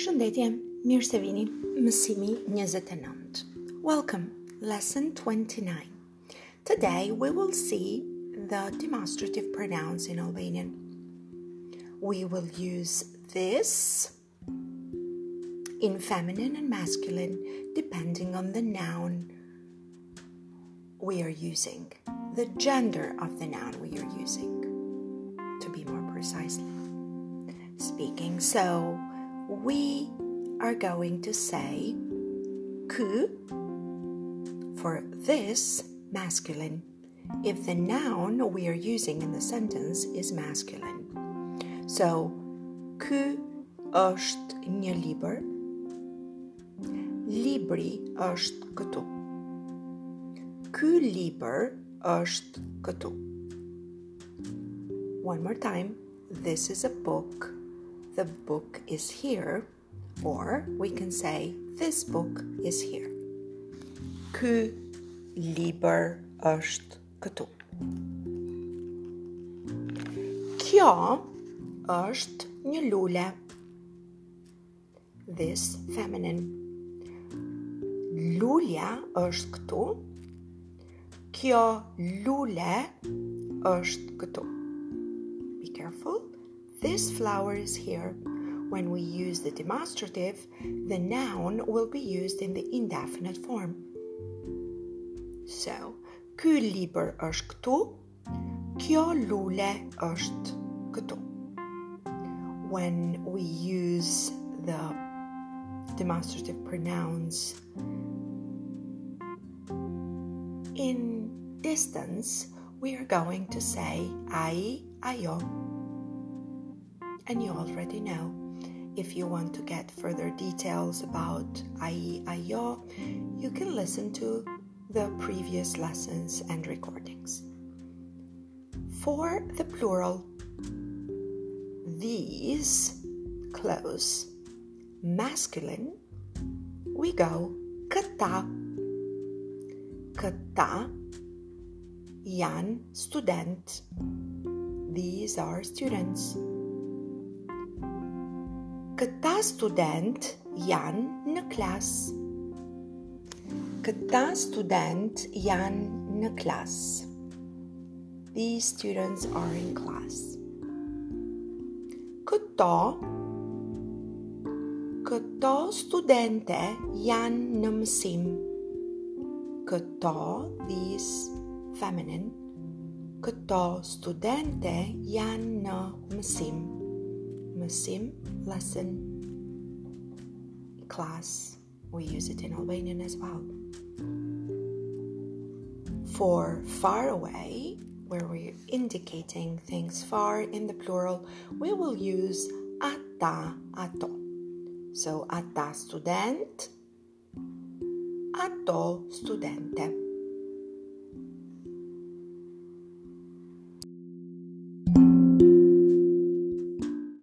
Përshëndetje, mirë se vini, mësimi 29. Welcome, lesson 29. Today we will see the demonstrative pronouns in Albanian. We will use this in feminine and masculine depending on the noun we are using, the gender of the noun we are using, to be more precisely speaking. So we are going to say ky for this masculine if the noun we are using in the sentence is masculine. So ky është një libër. Libri është këtu. Ky libër është këtu. One more time. This is a book. The book is here. Or we can say this book is here. Ky libër është këtu. Kjo është një lule. This feminine. Lulja është këtu. Kjo lule është këtu. Be careful. This flower is here. When we use the demonstrative, the noun will be used in the indefinite form. So, ky libër është këtu, kjo lule është këtu. When we use the demonstrative pronouns in distance, we are going to say ai, ayo. And you already know. If you want to get further details about ayo, you can listen to the previous lessons and recordings. For the plural, these clothes, masculine, we go këta. Këta janë student. These are students. Këta student janë në klasë. Këta student janë në klas. These students are in class. Këto Këto studente janë në mësim. Këto, these feminine. Këto studente janë në mësim. Mësim, lesson, class. We use it in Albanian as well. For far away, where we're indicating things far in the plural, we will use ata, ato. So ata student, ato studente.